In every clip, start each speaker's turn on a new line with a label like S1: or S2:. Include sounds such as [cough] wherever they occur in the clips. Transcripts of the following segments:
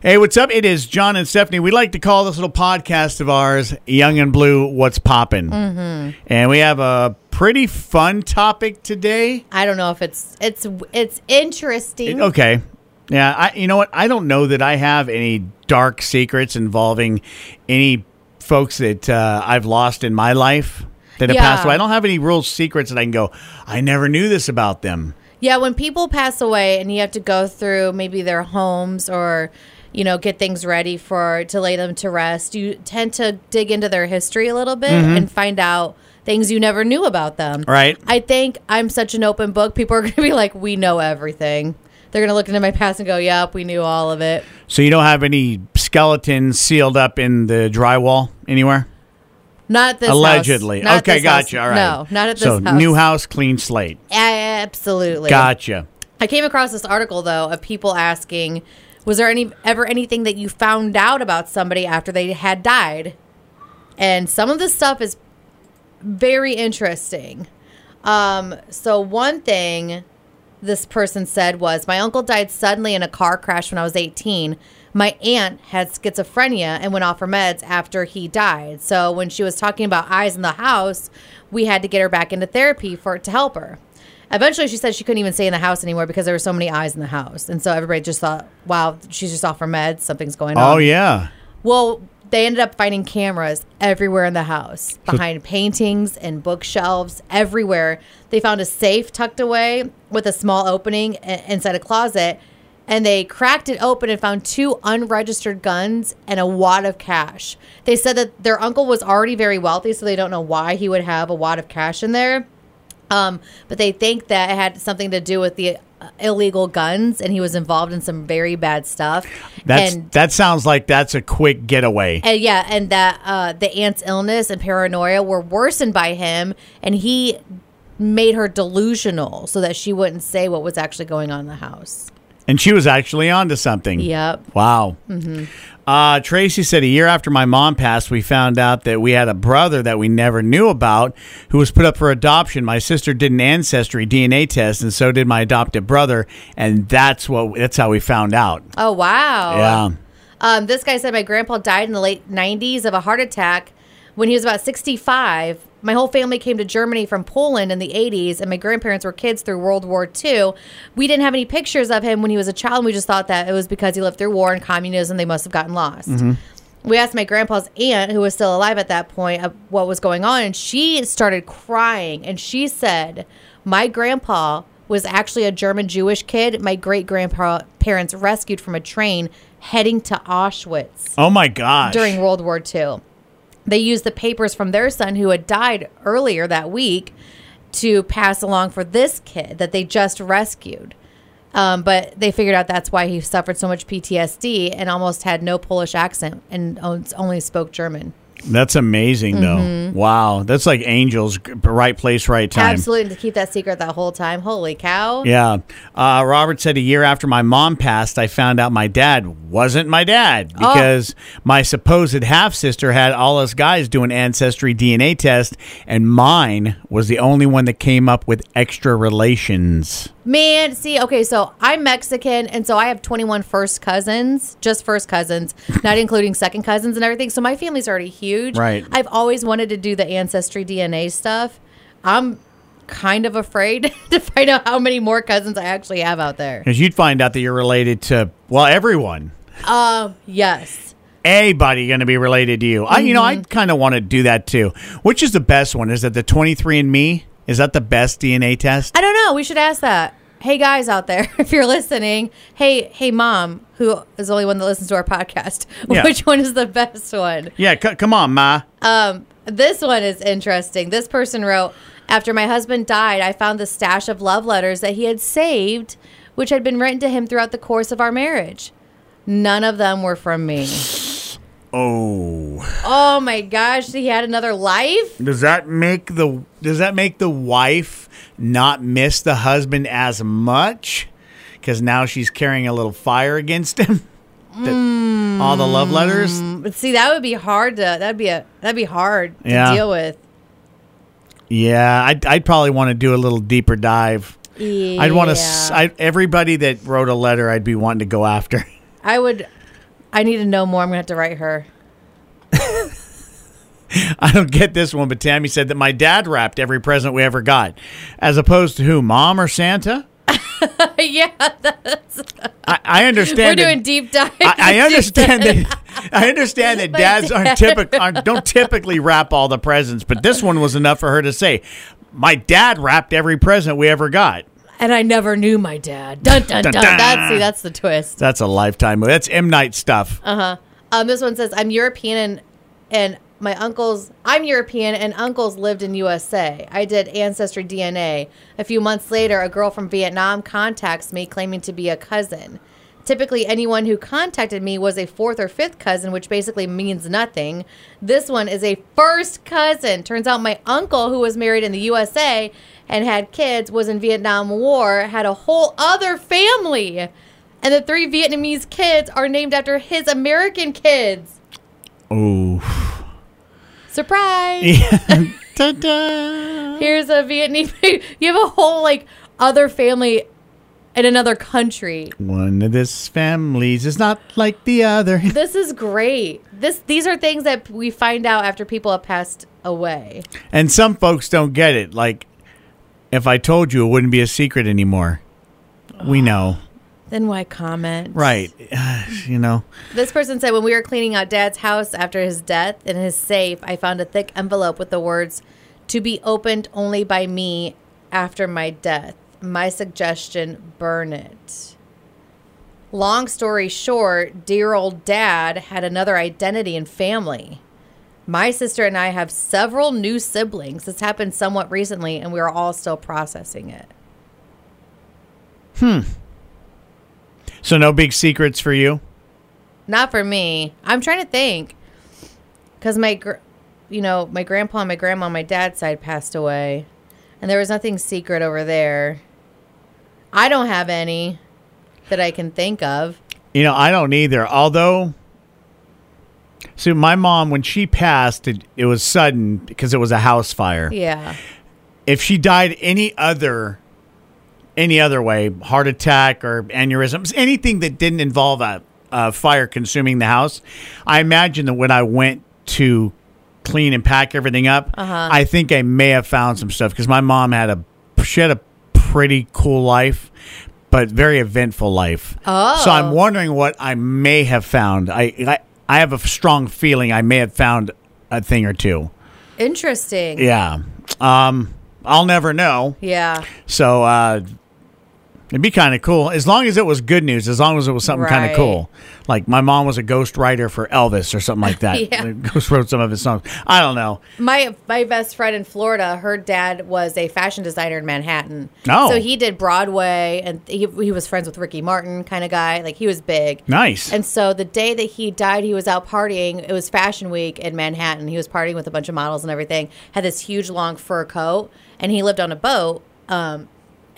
S1: Hey, what's up? It is John and Stephanie. We like to call this little podcast of ours "Young and Blue." What's poppin'? Mm-hmm. And we have a pretty fun topic today.
S2: I don't know if it's it's it's interesting.
S1: Okay, yeah. I, you know what? I don't know that I have any dark secrets involving any folks that uh, I've lost in my life that have
S2: Yeah.
S1: passed away. I don't have any real secrets that I can go. I never knew this about them.
S2: Yeah, when people pass away and you have to go through maybe their homes or you know get things ready for to lay them to rest, you tend to dig into their history a little bit mm-hmm. and find out things you never knew about them.
S1: Right.
S2: I think I'm such an open book. People are [laughs] going to be like, "We know everything." They're going to look into my past and go, "Yep, we knew all of it."
S1: So you don't have any skeletons sealed up in the drywall anywhere?
S2: Not this house.
S1: Allegedly.
S2: Not
S1: okay,
S2: this house.
S1: gotcha. All right.
S2: No, not at this
S1: so
S2: house.
S1: new house, clean slate.
S2: Absolutely.
S1: Gotcha.
S2: I came across this article though of people asking, was there any ever anything that you found out about somebody after they had died? And some of this stuff is very interesting. Um, so one thing this person said was, my uncle died suddenly in a car crash when I was 18. My aunt had schizophrenia and went off her meds after he died. So when she was talking about eyes in the house, we had to get her back into therapy for it to help her. Eventually, she said she couldn't even stay in the house anymore because there were so many eyes in the house, and so everybody just thought, "Wow, she's just off her meds. Something's going oh, on."
S1: Oh yeah.
S2: Well, they ended up finding cameras everywhere in the house, behind paintings and bookshelves, everywhere. They found a safe tucked away with a small opening inside a closet, and they cracked it open and found two unregistered guns and a wad of cash. They said that their uncle was already very wealthy, so they don't know why he would have a wad of cash in there. Um, but they think that it had something to do with the uh, illegal guns, and he was involved in some very bad stuff.
S1: That's
S2: and
S1: that sounds like that's a quick getaway.
S2: and yeah, and that uh, the aunt's illness and paranoia were worsened by him, and he made her delusional so that she wouldn't say what was actually going on in the house.
S1: And she was actually onto something.
S2: Yep.
S1: Wow. Uh, Tracy said a year after my mom passed, we found out that we had a brother that we never knew about who was put up for adoption. My sister did an ancestry DNA test, and so did my adopted brother, and that's what that's how we found out.
S2: Oh wow.
S1: Yeah.
S2: Um, this guy said my grandpa died in the late 90s of a heart attack when he was about 65. My whole family came to Germany from Poland in the 80s, and my grandparents were kids through World War II. We didn't have any pictures of him when he was a child, and we just thought that it was because he lived through war and communism. They must have gotten lost. Mm-hmm. We asked my grandpa's aunt, who was still alive at that point, of what was going on, and she started crying. And she said, My grandpa was actually a German Jewish kid. My great grandpa parents rescued from a train heading to Auschwitz
S1: Oh my gosh.
S2: during World War II. They used the papers from their son, who had died earlier that week, to pass along for this kid that they just rescued. Um, but they figured out that's why he suffered so much PTSD and almost had no Polish accent and only spoke German.
S1: That's amazing, though. Wow. That's like angels, right place, right time.
S2: Absolutely, to keep that secret that whole time. Holy cow!
S1: Yeah. Uh, Robert said a year after my mom passed, I found out my dad wasn't my dad
S2: Oh.
S1: because my supposed half sister had all us guys do an ancestry DNA test, and mine was the only one that came up with extra relations.
S2: Man, see, okay, so I'm Mexican, and so I have 21 first cousins, just first cousins, [laughs] not including second cousins and everything. So my family's already huge.
S1: Right.
S2: I've always wanted to do the ancestry DNA stuff. I'm kind of afraid [laughs] to find out how many more cousins I actually have out there.
S1: Because you'd find out that you're related to, well, everyone.
S2: Um, yes.
S1: Anybody going to be related to you. I, you know, I
S2: Mm-hmm.
S1: kind of want to do that too. Which is the best one? Is that the 23andMe? Is that the best DNA test?
S2: I don't know. We should ask that. Hey guys out there, [laughs] if you're listening, hey, hey mom, who is the only one that listens to our podcast, [laughs]
S1: Yeah.
S2: which one is the best one?
S1: Yeah, c- come on, Ma.
S2: Um, this one is interesting. This person wrote, after my husband died, I found the stash of love letters that he had saved, which had been written to him throughout the course of our marriage. None of them were from me.
S1: Oh.
S2: Oh my gosh, he had another life?
S1: Does that make the does that make the wife not miss the husband as much? Because now she's carrying a little fire against him. [laughs] That- hmm. All the love letters.
S2: But see, that would be hard to that'd be a that'd be hard to
S1: Yeah.
S2: deal with.
S1: Yeah, I'd, I'd probably want to do a little deeper dive.
S2: Yeah.
S1: I'd want to. I, everybody that wrote a letter, I'd be wanting to go after.
S2: I would I need to know more. I'm gonna have to write her. [laughs]
S1: I don't get this one, but Tammy said that my dad wrapped every present we ever got, as opposed to who, mom or Santa? [laughs]
S2: yeah, that's,
S1: I, I understand.
S2: we're
S1: that-
S2: doing deep dive.
S1: I, I understand that. [laughs] I understand that dads aren't typical, aren't, don't typically wrap all the presents, but this one was enough for her to say, "My dad wrapped every present we ever got."
S2: And I never knew my dad. Dun dun dun.
S1: Dun, dun.
S2: That's see, that's the twist.
S1: That's a lifetime movie. That's M Night stuff. Uh huh.
S2: Um, this one says I'm European and and my uncles I'm European and uncles lived in USA. I did ancestry DNA. A few months later, a girl from Vietnam contacts me claiming to be a cousin. Typically, anyone who contacted me was a fourth or fifth cousin, which basically means nothing. This one is a first cousin. Turns out my uncle, who was married in the USA and had kids, was in Vietnam War, had a whole other family. And the three Vietnamese kids are named after his American kids.
S1: Oh.
S2: Surprise! [laughs]
S1: Ta-da.
S2: Here's a Vietnamese. [laughs] You have a whole like other family in another country.
S1: One of this families is not like the other. [laughs]
S2: This is great. This these are things that we find out after people have passed away.
S1: And some folks don't get it. Like, if I told you, it wouldn't be a secret anymore. We ah. know.
S2: Then why comment?
S1: Right. [sighs] You know.
S2: This person said when we were cleaning out Dad's house after his death in his safe, I found a thick envelope with the words "to be opened only by me after my death." My suggestion: burn it. Long story short, dear old dad had another identity and family. My sister and I have several new siblings. This happened somewhat recently, and we are all still processing it. Hmm.
S1: So, no big secrets for you?
S2: Not for me. I'm trying to think. Because my, gr- you know, my grandpa and my grandma on my dad's side passed away. And there was nothing secret over there. I don't have any that I can think of.
S1: You know, I don't either. Although, see, my mom, when she passed, it, it was sudden because it was a house fire.
S2: Yeah.
S1: If she died any other, any other way, heart attack or aneurysms, anything that didn't involve a, a fire consuming the house, I imagine that when I went to clean and pack everything up,
S2: Uh-huh.
S1: I think I may have found some stuff because my mom had a she had a pretty cool life. But very eventful life.
S2: Oh.
S1: So I'm wondering what I may have found. I, I I have a strong feeling I may have found a thing or two.
S2: Interesting.
S1: Yeah. Um, I'll never know.
S2: Yeah.
S1: So uh, it'd be kind of cool as long as it was good news. As long as it was something kind of cool. Like my mom was a ghost writer for Elvis or something like [laughs] that.
S2: Yeah.
S1: Ghost wrote some of his songs. I don't know.
S2: My my best friend in Florida, her dad was a fashion designer in Manhattan.
S1: Oh.
S2: So he did Broadway and he, he was friends with Ricky Martin kind of guy. Like he was big.
S1: Nice.
S2: And so the day that he died, he was out partying. It was Fashion Week in Manhattan. He was partying with a bunch of models and everything. Had this huge long fur coat, and he lived on a boat. Um,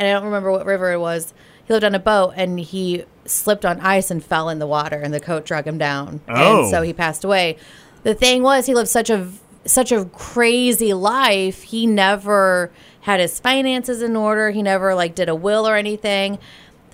S2: and I don't remember what river it was. He lived on a boat, and he slipped on ice and fell in the water, and the coat drug him down.
S1: Oh.
S2: And so oh. he passed away. The thing was, he lived such a such a crazy life. He never had his finances in order. He never like did a will or anything.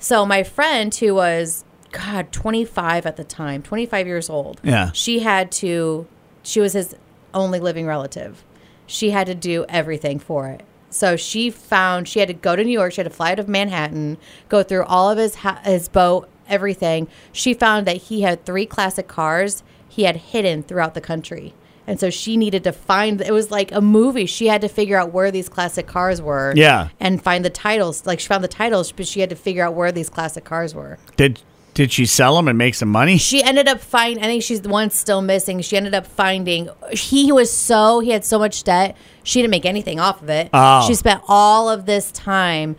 S2: So my friend who was God, 25 at the time, 25 years old.
S1: Yeah.
S2: She had to she was his only living relative. She had to do everything for it. So she found she had to go to New York, she had to fly out of Manhattan, go through all of his ha- his boat, everything. She found that he had three classic cars he had hidden throughout the country. And so she needed to find it was like a movie. She had to figure out where these classic cars were.
S1: Yeah.
S2: And find the titles. Like she found the titles, but she had to figure out where these classic cars were.
S1: Did did she sell them and make some money?
S2: She ended up finding. I think she's the one still missing. She ended up finding. He was so he had so much debt. She didn't make anything off of it.
S1: Oh.
S2: She spent all of this time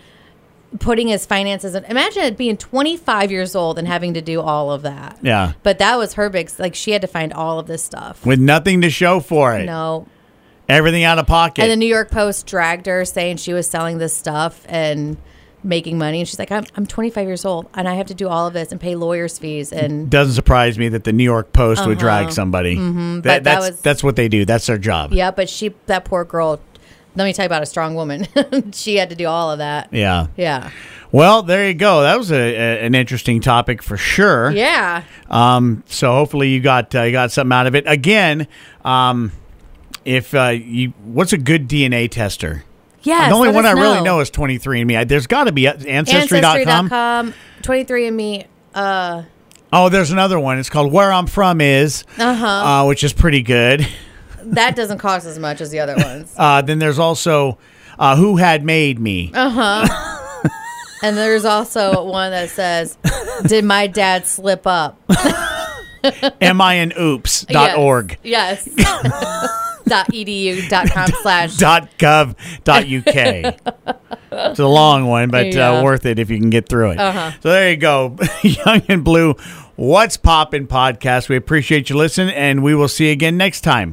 S2: putting his finances. in. Imagine it being 25 years old and having to do all of that.
S1: Yeah.
S2: But that was her big. Like she had to find all of this stuff.
S1: With nothing to show for it.
S2: No.
S1: Everything out of pocket.
S2: And the New York Post dragged her, saying she was selling this stuff and making money. And she's like, I'm, I'm 25 years old and I have to do all of this and pay lawyers' fees. And
S1: Doesn't surprise me that the New York Post would drag somebody.
S2: Uh-huh. Mm-hmm. but that
S1: that's
S2: was-
S1: that's what they do. That's their job.
S2: Yeah, but she that poor girl let me tell you about a strong woman. [laughs] she had to do all of that.
S1: Yeah.
S2: Yeah.
S1: Well, there you go. That was a, a, an interesting topic for sure.
S2: Yeah.
S1: Um, so hopefully you got uh, you got something out of it. Again, um, if uh, you, what's a good DNA tester?
S2: Yes.
S1: the only one I really
S2: know.
S1: know is 23andMe. There's got to be Ancestry.com.
S2: Ancestry.com, 23andMe. Uh,
S1: Oh, there's another one. It's called Where I'm From Is,
S2: uh-huh.
S1: uh, which is pretty good. [laughs]
S2: That doesn't cost as much as the other ones. [laughs]
S1: Uh, then there's also uh, Who Had Made Me.
S2: Uh. huh. [laughs] And there's also one that says, Did my dad slip up?
S1: Am I an oops.org.
S2: Yes. yes. Dot edu dot com [laughs] slash
S1: dot gov dot uk. [laughs] it's a long one, but
S2: Yeah.
S1: uh, worth it if you can get through it.
S2: Uh-huh.
S1: So there you go, [laughs] Young and Blue. What's poppin' podcast? We appreciate you listening, and we will see you again next time.